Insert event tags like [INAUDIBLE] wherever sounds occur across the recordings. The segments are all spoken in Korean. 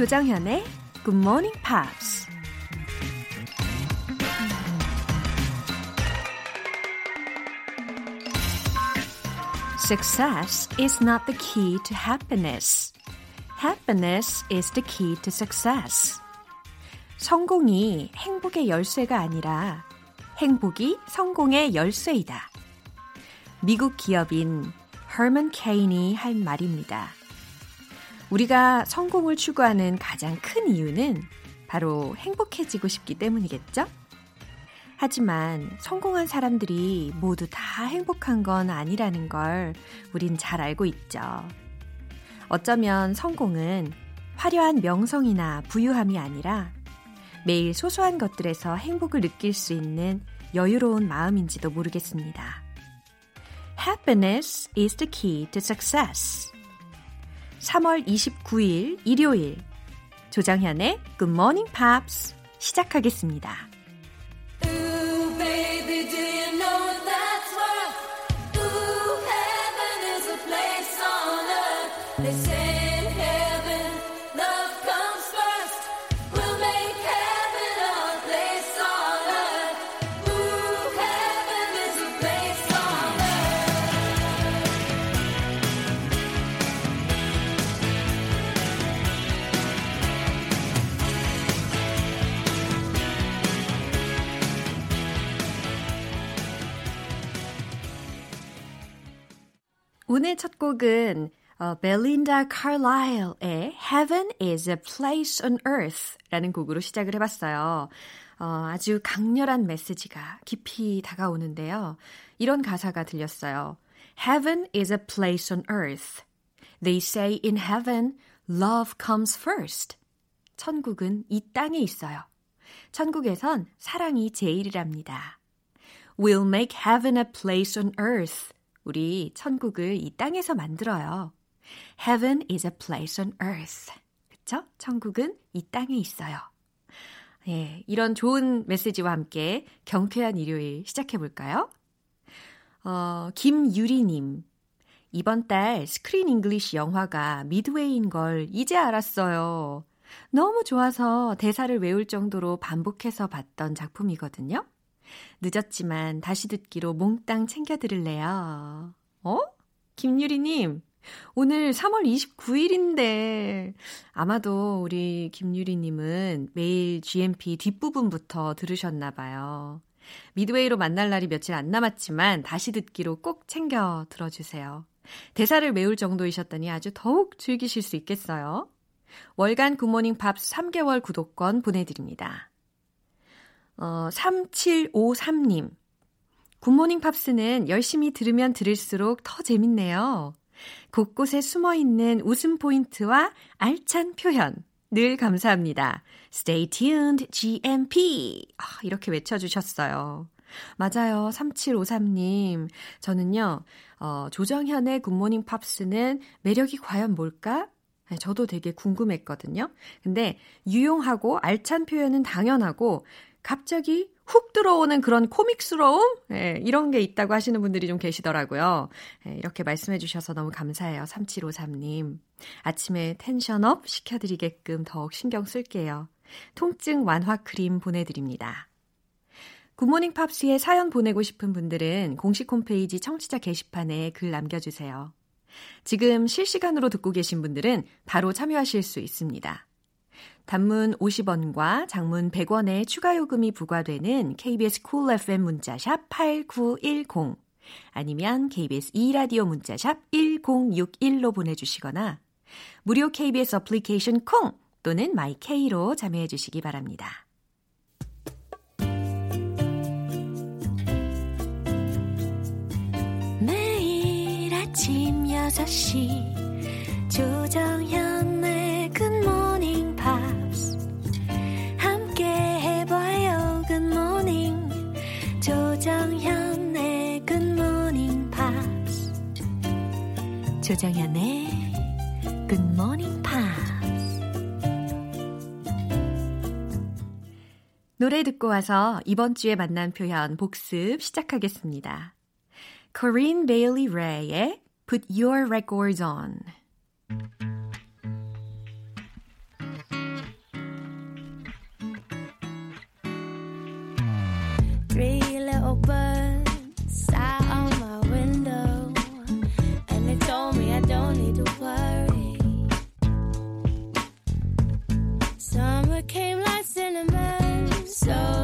조정현의 Good Morning Pops. Success is not the key to happiness. Happiness is the key to success. 성공이 행복의 열쇠가 아니라 행복이 성공의 열쇠이다. 미국 기업인 허먼 케인이 한 말입니다. 우리가 성공을 추구하는 가장 큰 이유는 바로 행복해지고 싶기 때문이겠죠? 하지만 성공한 사람들이 모두 다 행복한 건 아니라는 걸 우린 잘 알고 있죠. 어쩌면 성공은 화려한 명성이나 부유함이 아니라 매일 소소한 것들에서 행복을 느낄 수 있는 여유로운 마음인지도 모르겠습니다. Happiness is the key to success. 3월 29일 일요일 조정현의 Good Morning Pops 시작하겠습니다. 오늘 첫 곡은 어, 벨린다 칼라일의 Heaven is a place on earth 라는 곡으로 시작을 해봤어요. 어, 아주 강렬한 메시지가 깊이 다가오는데요. 이런 가사가 들렸어요. Heaven is a place on earth. They say in heaven, love comes first. 천국은 이 땅에 있어요. 천국에선 사랑이 제일이랍니다. We'll make heaven a place on earth. 우리 천국을 이 땅에서 만들어요. Heaven is a place on earth. 그쵸? 천국은 이 땅에 있어요. 예, 이런 좋은 메시지와 함께 경쾌한 일요일 시작해 볼까요? 어, 김유리님. 이번 달 Screen English 영화가 미드웨이인 걸 이제 알았어요. 너무 좋아서 대사를 외울 정도로 반복해서 봤던 작품이거든요. 늦었지만 다시 듣기로 몽땅 챙겨 들을래요. 어? 김유리님, 오늘 3월 29일인데 아마도 우리 김유리님은 매일 GMP 뒷부분부터 들으셨나 봐요. 미드웨이로 만날 날이 며칠 안 남았지만 다시 듣기로 꼭 챙겨 들어주세요. 대사를 외울 정도이셨더니 아주 더욱 즐기실 수 있겠어요. 월간 굿모닝 팝스 3개월 구독권 보내드립니다. 어, 3753님. 굿모닝 팝스는 열심히 들으면 들을수록 더 재밌네요. 곳곳에 숨어 있는 웃음 포인트와 알찬 표현. 늘 감사합니다. Stay tuned, GMP. 아, 이렇게 외쳐주셨어요. 맞아요. 3753님. 저는요, 어, 조정현의 굿모닝 팝스는 매력이 과연 뭘까? 네, 저도 되게 궁금했거든요. 근데 유용하고 알찬 표현은 당연하고 갑자기 훅 들어오는 그런 코믹스러움? 예, 이런 게 있다고 하시는 분들이 좀 계시더라고요. 예, 이렇게 말씀해 주셔서 너무 감사해요. 3753님. 아침에 텐션업 시켜드리게끔 더욱 신경 쓸게요. 통증 완화 크림 보내드립니다. 굿모닝 팝스에 사연 보내고 싶은 분들은 공식 홈페이지 청취자 게시판에 글 남겨주세요. 지금 실시간으로 듣고 계신 분들은 바로 참여하실 수 있습니다. 단문 50원과 장문 100원의 추가 요금이 부과되는 KBS Cool FM 문자샵 8910 아니면 KBS 2라디오 문자샵 1061로 보내 주시거나 무료 KBS 어플리케이션 콩 또는 My K로 참여해 주시기 바랍니다. 매일 아침 6시 노래 듣고 와서 이번 주에 만난 표현 복습 시작하겠습니다. Corinne Bailey Ray의 Put Your Records On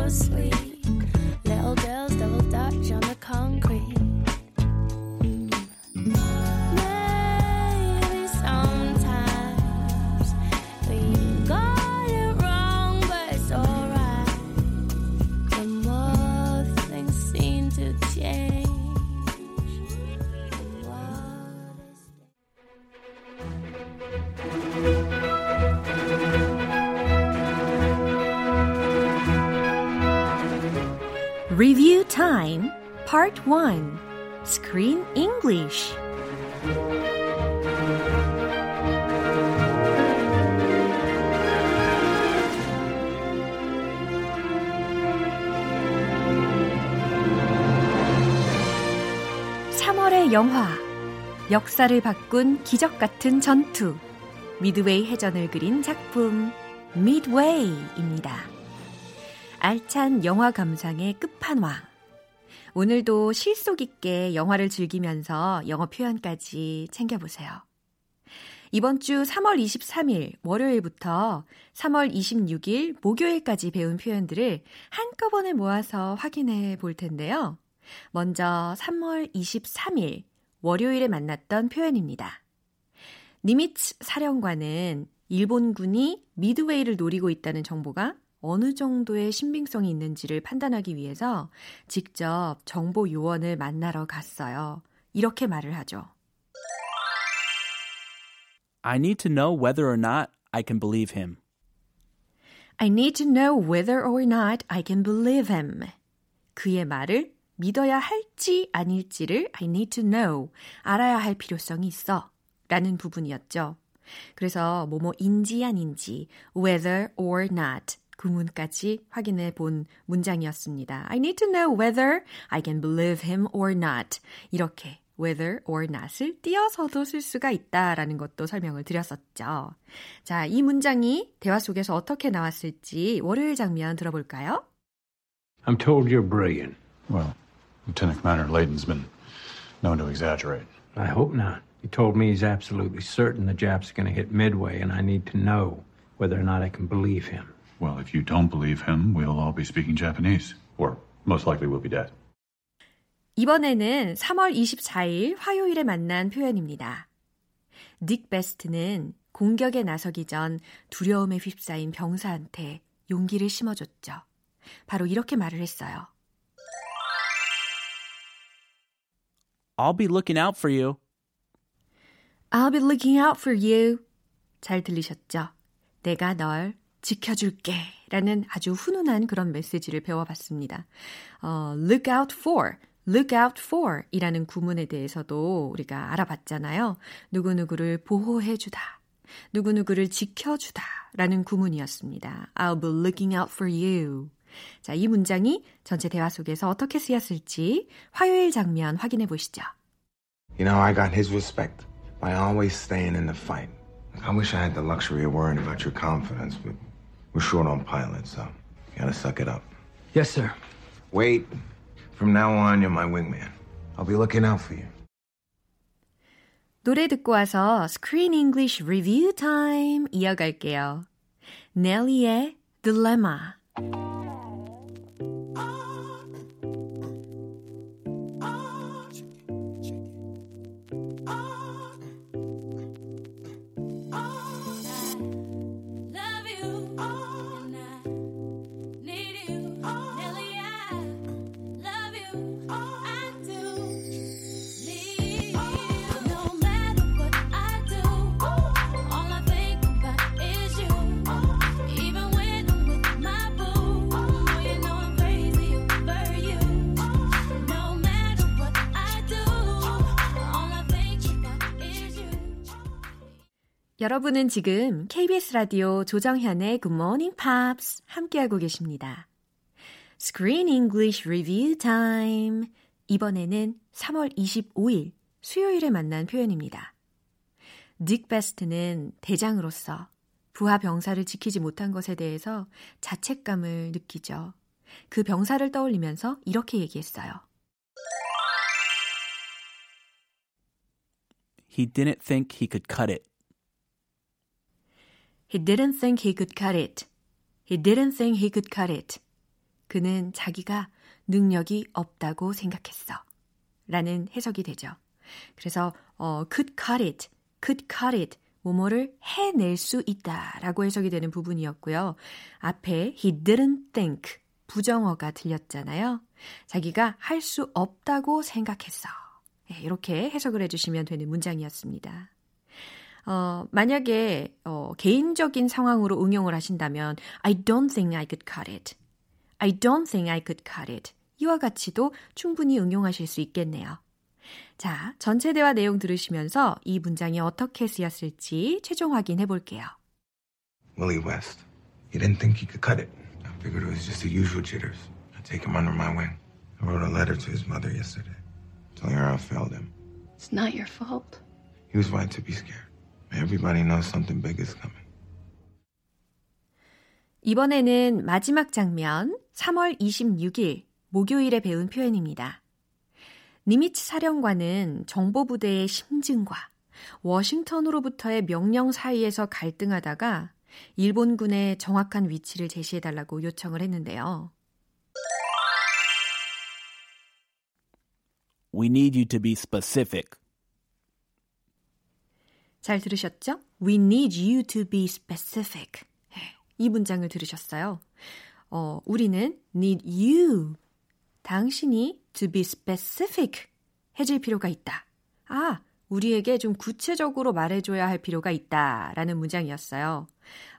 Little girls double dutch on the Congo. Review Time Part 1 Screen English 3월의 영화 역사를 바꾼 기적 같은 전투 미드웨이 해전을 그린 작품 Midway입니다. 알찬 영화 감상의 끝판왕. 오늘도 실속 있게 영화를 즐기면서 영어 표현까지 챙겨보세요. 이번 주 3월 23일 월요일부터 3월 26일 목요일까지 배운 표현들을 한꺼번에 모아서 확인해 볼 텐데요. 먼저 3월 23일 월요일에 만났던 표현입니다. 니미츠 사령관은 일본군이 미드웨이를 노리고 있다는 정보가 어느 정도의 신빙성이 있는지를 판단하기 위해서 직접 정보 요원을 만나러 갔어요. 이렇게 말을 하죠. I need to know whether or not I can believe him. I need to know whether or not I can believe him. 그의 말을 믿어야 할지 아닐지를 I need to know. 알아야 할 필요성이 있어. 라는 부분이었죠. 그래서 뭐뭐인지 아닌지 whether or not 구문까지 확인해 본 문장이었습니다. I need to know whether I can believe him or not. 이렇게 whether or not을 띄어서도 쓸 수가 있다라는 것도 설명을 드렸었죠. 자, 이 문장이 대화 속에서 어떻게 나왔을지 월요일 장면 들어볼까요? I'm told you're brilliant. Well, Lieutenant Commander Layton's been known to exaggerate. I hope not. He told me he's absolutely certain the Japs are going to hit Midway, and I need to know whether or not I can believe him. Well, if you don't believe him, we'll all be speaking Japanese. Or most likely we'll be dead. 이번에는 3월 24일 화요일에 만난 표현입니다. 닉 베스트는 공격에 나서기 전 두려움에 휩싸인 병사한테 용기를 심어줬죠. 바로 이렇게 말을 했어요. I'll be looking out for you. I'll be looking out for you. 잘 들리셨죠? 내가 널 지켜줄게. 라는 아주 훈훈한 그런 메시지를 배워봤습니다. 어, look out for, look out for 이라는 구문에 대해서도 우리가 알아봤잖아요. 누구누구를 보호해주다. 누구누구를 지켜주다. 라는 구문이었습니다. I'll be looking out for you. 자, 이 문장이 전체 대화 속에서 어떻게 쓰였을지 화요일 장면 확인해 보시죠. You know, I got his respect by always staying in the fight. I wish I had the luxury of worrying about your confidence, but we're short on pilots, so you gotta suck it up. Yes, sir. Wait. From now on, you're my wingman. I'll be looking out for you. 노래 듣고 와서 Screen English Review Time 이어갈게요. 넬리의 Dilemma. 여러분은 지금 KBS 라디오 조정현의 Good Morning Pops 함께하고 계십니다. Screen English Review Time. 이번에는 3월 25일 수요일에 만난 표현입니다. 닉 베스트는 대장으로서 부하 병사를 지키지 못한 것에 대해서 자책감을 느끼죠. 그 병사를 떠올리면서 이렇게 얘기했어요. He didn't think he could cut it. He didn't think he could cut it. He didn't think he could cut it. 그는 자기가 능력이 없다고 생각했어. 라는 해석이 되죠. 그래서 어, could cut it, could cut it, 뭐뭐를 해낼 수 있다 라고 해석이 되는 부분이었고요. 앞에 he didn't think, 부정어가 들렸잖아요. 자기가 할 수 없다고 생각했어. 네, 이렇게 해석을 해주시면 되는 문장이었습니다. 어, 만약에 어, 개인적인 상황으로 응용을 하신다면 I don't think I could cut it. I don't think I could cut it. 이와 같이도 충분히 응용하실 수 있겠네요. 자, 전체 대화 내용 들으시면서 이 문장이 어떻게 쓰였을지 최종 확인해 볼게요. Willie West. He didn't think he could cut it. I figured it was just the usual jitters. I take him under my wing. I wrote a letter to his mother yesterday, telling her I failed him. It's not your fault. He was right to be scared. Everybody knows something big is coming. 이번에는 마지막 장면 3월 26일 목요일에 배운 표현입니다. 니미츠 사령관은 정보부대의 심증과 워싱턴으로부터의 명령 사이에서 갈등하다가 일본군의 정확한 위치를 제시해달라고 요청을 했는데요. We need you to be specific. 잘 들으셨죠? We need you to be specific. 이 문장을 들으셨어요. 어, 우리는 need you. 당신이 to be specific 해줄 필요가 있다. 아, 우리에게 좀 구체적으로 말해줘야 할 필요가 있다. 라는 문장이었어요.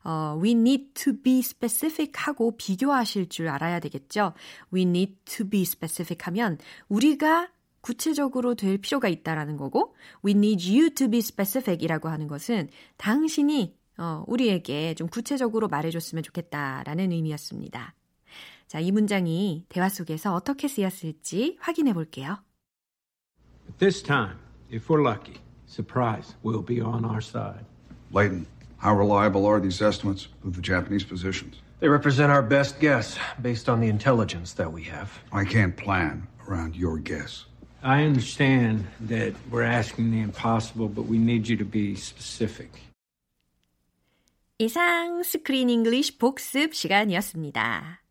어, we need to be specific 하고 비교하실 줄 알아야 되겠죠? We need to be specific 하면 우리가 구체적으로 될 필요가 있다라는 거고 we need you to be specific 이라고 하는 것은 당신이 어, 우리에게 좀 구체적으로 말해줬으면 좋겠다라는 의미였습니다. 자, 이 문장이 대화 속에서 어떻게 쓰였을지 확인해 볼게요. But this time, if we're lucky, surprise will be on our side. Leighton, how reliable are these estimates of the Japanese positions? They represent our best guess based on the intelligence that we have. I can't plan around your guess. I understand that we're asking the impossible, but we need you to be specific. 이상 스크린 잉글리쉬 복습 시간이었습니다.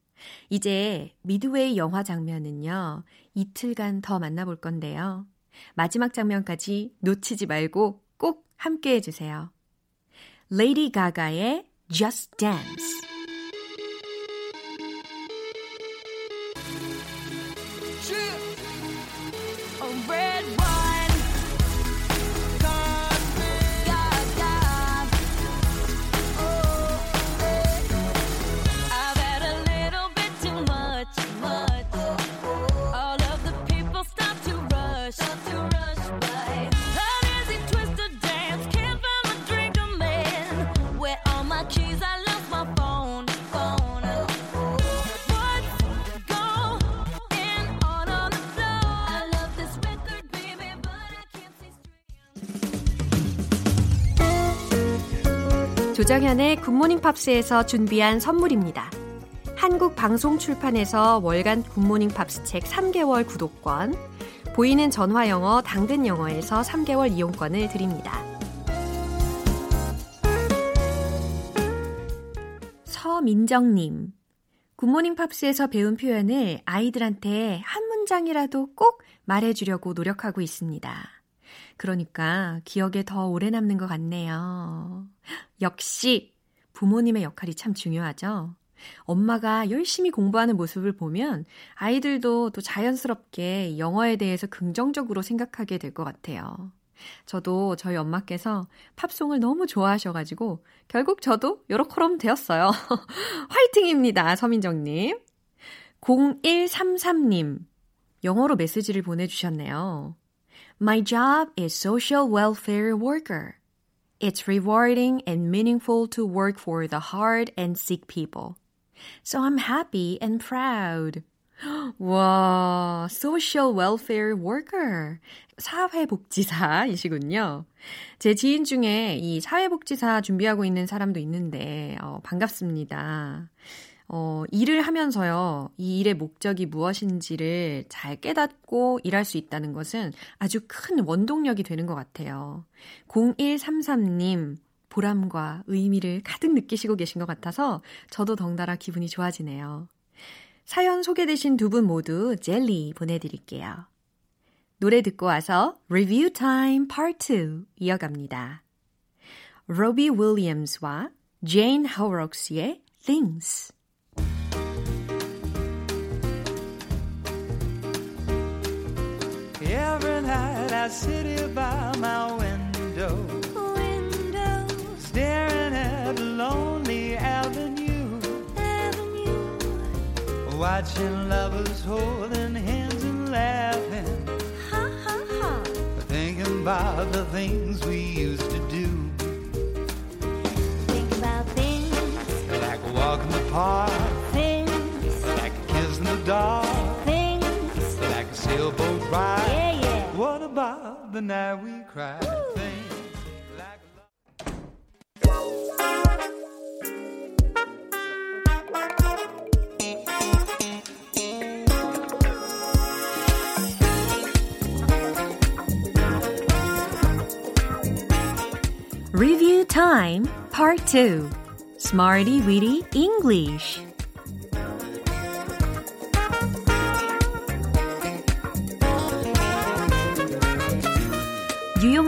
이제 미드웨이 영화 장면은요, 이틀간 더 만나볼 건데요. 마지막 장면까지 놓치지 말고 꼭 함께 해주세요. 레이디 가가의 Just Dance. 조정현의 굿모닝 팝스에서 준비한 선물입니다. 한국 방송 출판에서 월간 굿모닝 팝스 책 3개월 구독권, 보이는 전화 영어 당근 영어에서 3개월 이용권을 드립니다. 서민정님, 굿모닝 팝스에서 배운 표현을 아이들한테 한 문장이라도 꼭 말해주려고 노력하고 있습니다. 그러니까 기억에 더 오래 남는 것 같네요. 역시 부모님의 역할이 참 중요하죠. 엄마가 열심히 공부하는 모습을 보면 아이들도 또 자연스럽게 영어에 대해서 긍정적으로 생각하게 될 것 같아요. 저도 저희 엄마께서 팝송을 너무 좋아하셔가지고 결국 저도 요렇게럼 되었어요. [LAUGHS] 화이팅입니다, 서민정님. 0133님, 영어로 메시지를 보내주셨네요. My job is social welfare worker. It's rewarding and meaningful to work for the hard and sick people. So I'm happy and proud. [GASPS] 와, social welfare worker. 사회복지사이시군요. [LAUGHS] 제 지인 중에 이 사회복지사 준비하고 있는 사람도 있는데, 어, 반갑습니다. 어, 일을 하면서요, 이 일의 목적이 무엇인지를 잘 깨닫고 일할 수 있다는 것은 아주 큰 원동력이 되는 것 같아요. 0133님, 보람과 의미를 가득 느끼시고 계신 것 같아서 저도 덩달아 기분이 좋아지네요. 사연 소개되신 두 분 모두 젤리 보내드릴게요. 노래 듣고 와서 리뷰 타임 파트 2 이어갑니다. 로비 윌리엄스와 제인 하우록스의 Things Night I sit here by my window, Window, staring at lonely avenue, avenue, Watching lovers holding hands and laughing. Ha ha ha. Thinking about the things we used to do. Think about things, Like a walk in the park, things, like a kiss in the dark, things. like a sailboat ride. Yeah, yeah. What about the night we cried? Things like a Review Time Part 2 Smarty Weedy English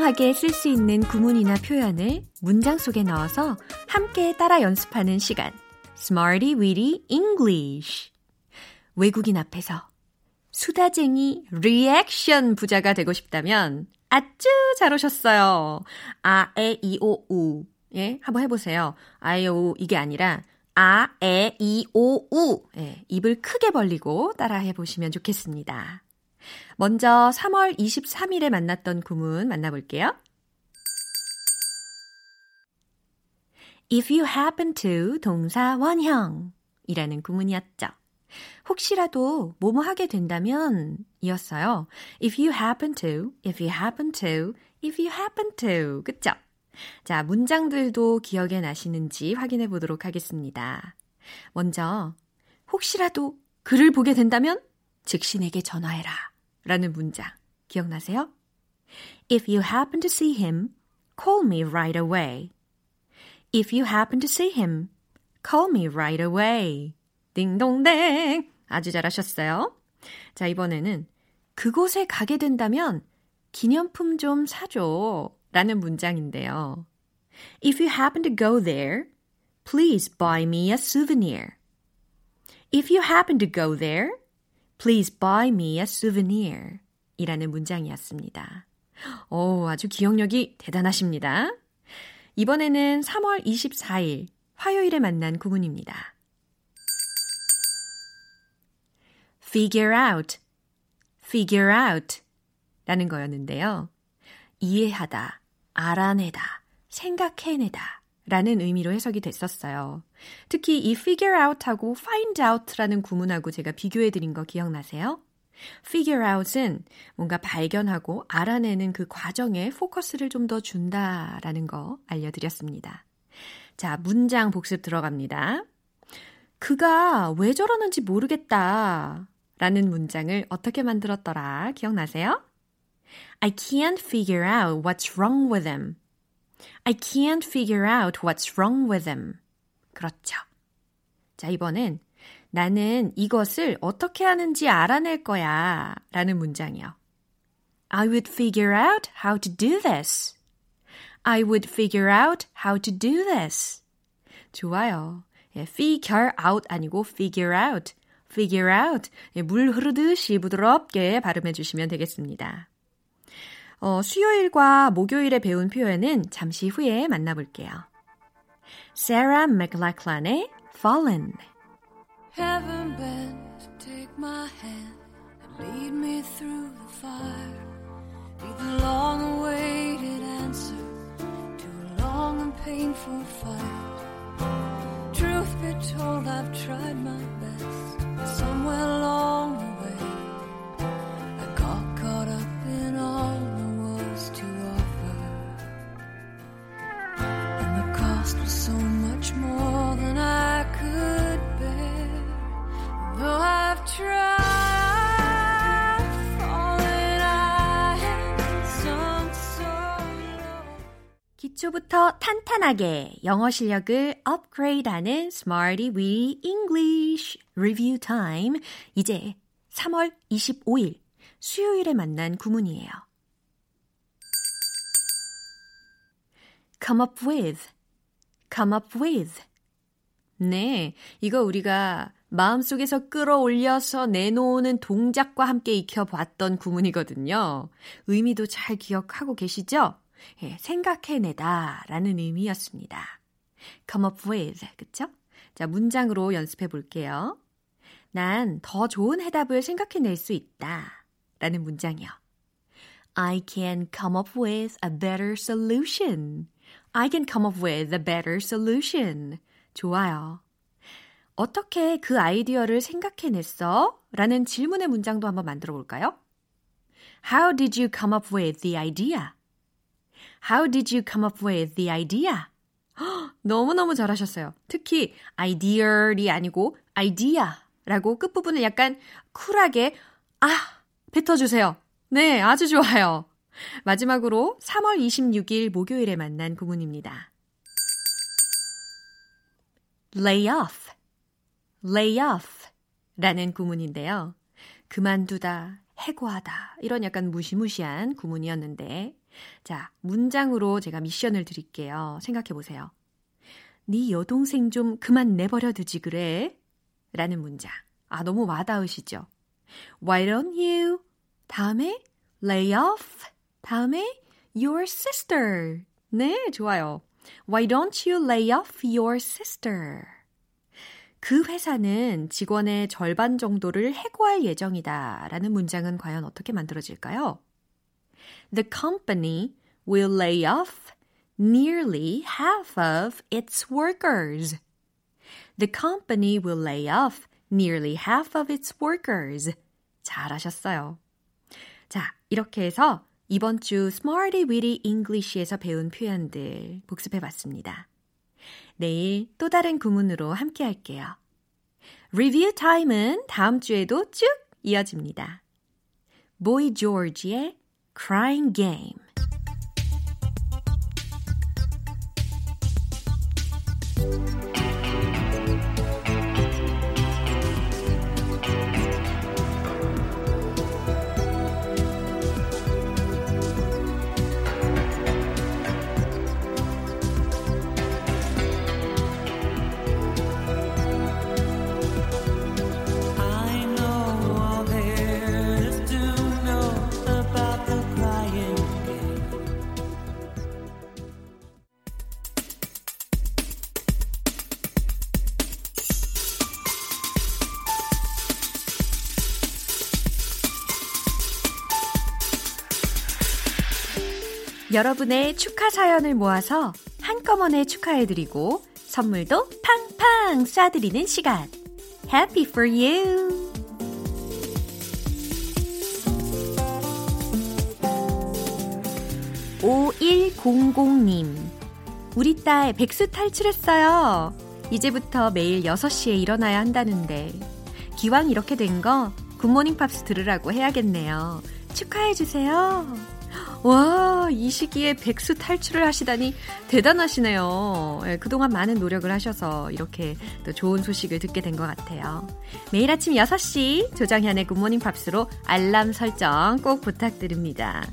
유용하게 쓸 수 있는 구문이나 표현을 문장 속에 넣어서 함께 따라 연습하는 시간 Smarty Weedy English 외국인 앞에서 수다쟁이 리액션 부자가 되고 싶다면 아주 잘 오셨어요. 아, 에, 이, 오, 우. 예, 한번 해보세요. 아, 에, 오, 이게 아니라 아, 에, 이, 오, 우. 예, 입을 크게 벌리고 따라 해보시면 좋겠습니다. 먼저 3월 23일에 만났던 구문 만나볼게요. If you happen to 동사 원형 이라는 구문이었죠. 혹시라도 뭐뭐 하게 된다면 이었어요. If you happen to, if you happen to, if you happen to. 그쵸? 자, 문장들도 기억에 나시는지 확인해 보도록 하겠습니다. 먼저, 혹시라도 그를 보게 된다면 즉시 내게 전화해라. 라는 문장. 기억나세요? If you happen to see him, call me right away. If you happen to see him, call me right away. 딩동댕! 아주 잘하셨어요. 자, 이번에는 그곳에 가게 된다면 기념품 좀 사줘. 라는 문장인데요. If you happen to go there, please buy me a souvenir. If you happen to go there, please buy me a souvenir. 이라는 문장이었습니다. 오, 아주 기억력이 대단하십니다. 이번에는 3월 24일 화요일에 만난 구문입니다. figure out, figure out 라는 거였는데요. 이해하다, 알아내다, 생각해내다 라는 의미로 해석이 됐었어요. 특히 이 figure out하고 find out라는 구문하고 제가 비교해 드린 거 기억나세요? figure out은 뭔가 발견하고 알아내는 그 과정에 포커스를 좀 더 준다라는 거 알려드렸습니다. 자, 문장 복습 들어갑니다. 그가 왜 저러는지 모르겠다. 라는 문장을 어떻게 만들었더라 기억나세요? I can't figure out what's wrong with him. I can't figure out what's wrong with him. 그렇죠. 자, 이번엔 나는 이것을 어떻게 하는지 알아낼 거야 라는 문장이요. I would figure out how to do this. I would figure out how to do this. 좋아요. 예, figure out 아니고 figure out. figure out. 예, 물 흐르듯이 부드럽게 발음해 주시면 되겠습니다. 어, 수요일과 목요일에 배운 표현은 잠시 후에 만나볼게요. Sarah McLachlan의 Fallen. Heaven bent take my hand and lead me through the fire. Be the long awaited answer to a long and painful fight. Truth be told, I've tried my best. Somewhere along the way, 탄탄하게 영어 실력을 업그레이드하는 Smarty Weedy English Review Time. 이제 3월 25일 수요일에 만난 구문이에요. come up with, come up with. 네, 이거 우리가 마음속에서 끌어올려서 내놓는 동작과 함께 익혀봤던 구문이거든요. 의미도 잘 기억하고 계시죠? 예, 생각해내다 라는 의미였습니다. come up with, 그쵸? 자, 문장으로 연습해 볼게요. 난 더 좋은 해답을 생각해낼 수 있다. 라는 문장이요. I can come up with a better solution. I can come up with a better solution. 좋아요. 어떻게 그 아이디어를 생각해냈어? 라는 질문의 문장도 한번 만들어 볼까요? How did you come up with the idea? How did you come up with the idea? 헉, [GASPS] 너무너무 잘하셨어요. 특히 idea이 아니고 idea라고 끝부분을 약간 쿨하게 아 뱉어주세요. 네, 아주 좋아요. 마지막으로 3월 26일 목요일에 만난 구문입니다. lay off, lay off 라는 구문인데요. 그만두다, 해고하다 이런 약간 무시무시한 구문이었는데 자, 문장으로 제가 미션을 드릴게요. 생각해 보세요. 네 여동생 좀 그만 내버려 두지 그래? 라는 문장. 아, 너무 와닿으시죠? Why don't you? 다음에 lay off. 다음에 your sister. 네, 좋아요. Why don't you lay off your sister? 그 회사는 직원의 절반 정도를 해고할 예정이다. 라는 문장은 과연 어떻게 만들어질까요? The company will lay off nearly half of its workers. The company will lay off nearly half of its workers. 잘하셨어요. 자, 이렇게 해서 이번 주 Smarty Weedy English에서 배운 표현들 복습해 봤습니다. 내일 또 다른 구문으로 함께 할게요. 리뷰 타임은 다음 주에도 쭉 이어집니다. 보이 조지의 Crying Game 여러분의 축하 사연을 모아서 한꺼번에 축하해드리고 선물도 팡팡 쏴드리는 시간. Happy for you! (5100님) 우리 딸 백수 탈출했어요. 이제부터 매일 6시에 일어나야 한다는데 기왕 이렇게 된 거 굿모닝 팝스 들으라고 해야겠네요. 축하해주세요. 와, 이 시기에 백수 탈출을 하시다니 대단하시네요. 예, 그동안 많은 노력을 하셔서 이렇게 또 좋은 소식을 듣게 된 것 같아요. 매일 아침 6시 조정현의 굿모닝 팝스로 알람 설정 꼭 부탁드립니다.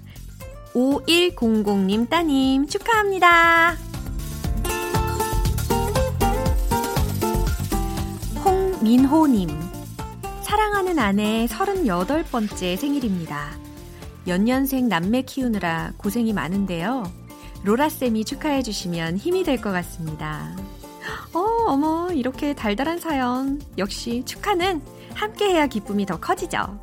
5100님 따님 축하합니다. 홍민호님, 사랑하는 아내 38번째 생일입니다. 연년생 남매 키우느라 고생이 많은데요. 로라쌤이 축하해 주시면 힘이 될 것 같습니다. 어, 어머, 이렇게 달달한 사연. 역시 축하는 함께해야 기쁨이 더 커지죠.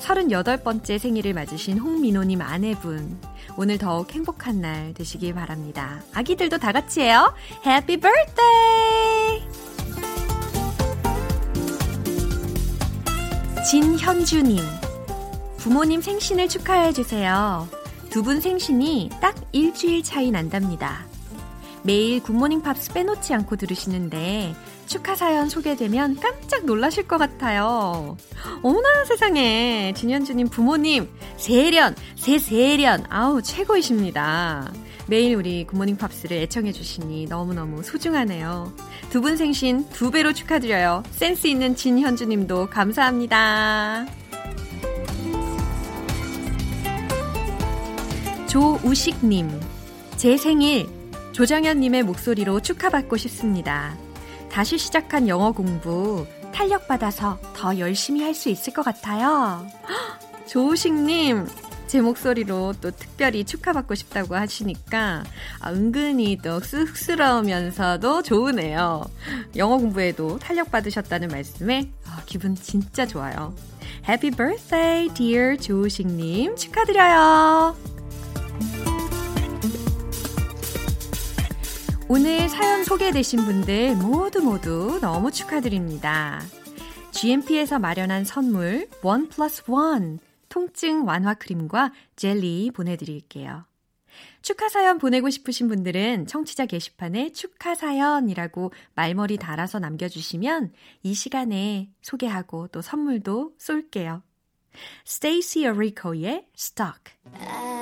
38번째 생일을 맞으신 홍민호님 아내분. 오늘 더욱 행복한 날 되시길 바랍니다. 아기들도 다 같이 해요. Happy birthday! 진현주님. 부모님 생신을 축하해주세요. 두 분 생신이 딱 일주일 차이 난답니다. 매일 굿모닝 팝스 빼놓지 않고 들으시는데 축하 사연 소개되면 깜짝 놀라실 것 같아요. 어머나 세상에 진현주님 부모님 세련 세세련 아우 최고이십니다. 매일 우리 굿모닝 팝스를 애청해 주시니 너무너무 소중하네요. 두 분 생신 두 배로 축하드려요. 센스 있는 진현주님도 감사합니다. 조우식님, 제 생일 조정현님의 목소리로 축하받고 싶습니다. 다시 시작한 영어 공부 탄력받아서 더 열심히 할 수 있을 것 같아요. 헉, [GASPS] 조우식님, 제 목소리로 또 특별히 축하받고 싶다고 하시니까 아, 은근히 또 쑥스러우면서도 좋으네요. 영어 공부에도 탄력 받으셨다는 말씀에 아, 기분 진짜 좋아요. Happy birthday, dear 조우식님. 축하드려요. 오늘 사연 소개되신 분들 모두 모두 너무 축하드립니다. GMP에서 마련한 선물 원 플러스 원 통증 완화 크림과 젤리 보내드릴게요. 축하 사연 보내고 싶으신 분들은 청취자 게시판에 축하 사연이라고 말머리 달아서 남겨주시면 이 시간에 소개하고 또 선물도 쏠게요. Stacy Orico의 Stuck.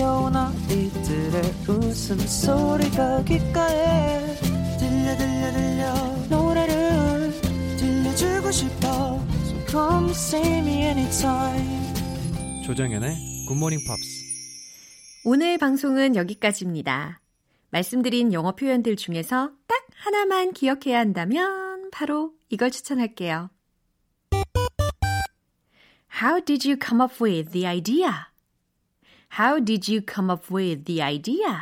귀여운 아이들의 웃음소리가 귓가에 들려 들려 들려 노래를 들려주고 싶어 So come see me anytime 조정연의 굿모닝 팝스. 오늘 방송은 여기까지입니다. 말씀드린 영어 표현들 중에서 딱 하나만 기억해야 한다면 바로 이걸 추천할게요. How did you come up with the idea? How did you come up with the idea?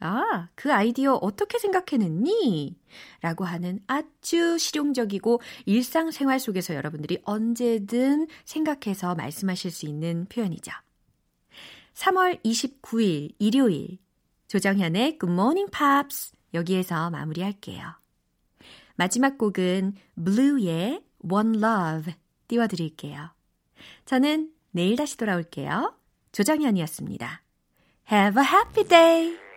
아, 그 아이디어 어떻게 생각해냈니? 라고 하는 아주 실용적이고 일상생활 속에서 여러분들이 언제든 생각해서 말씀하실 수 있는 표현이죠. 3월 29일 일요일 조정현의 Good Morning Pops 여기에서 마무리할게요. 마지막 곡은 Blue의 One Love 띄워드릴게요. 저는 내일 다시 돌아올게요. 조정현이었습니다. Have a happy day!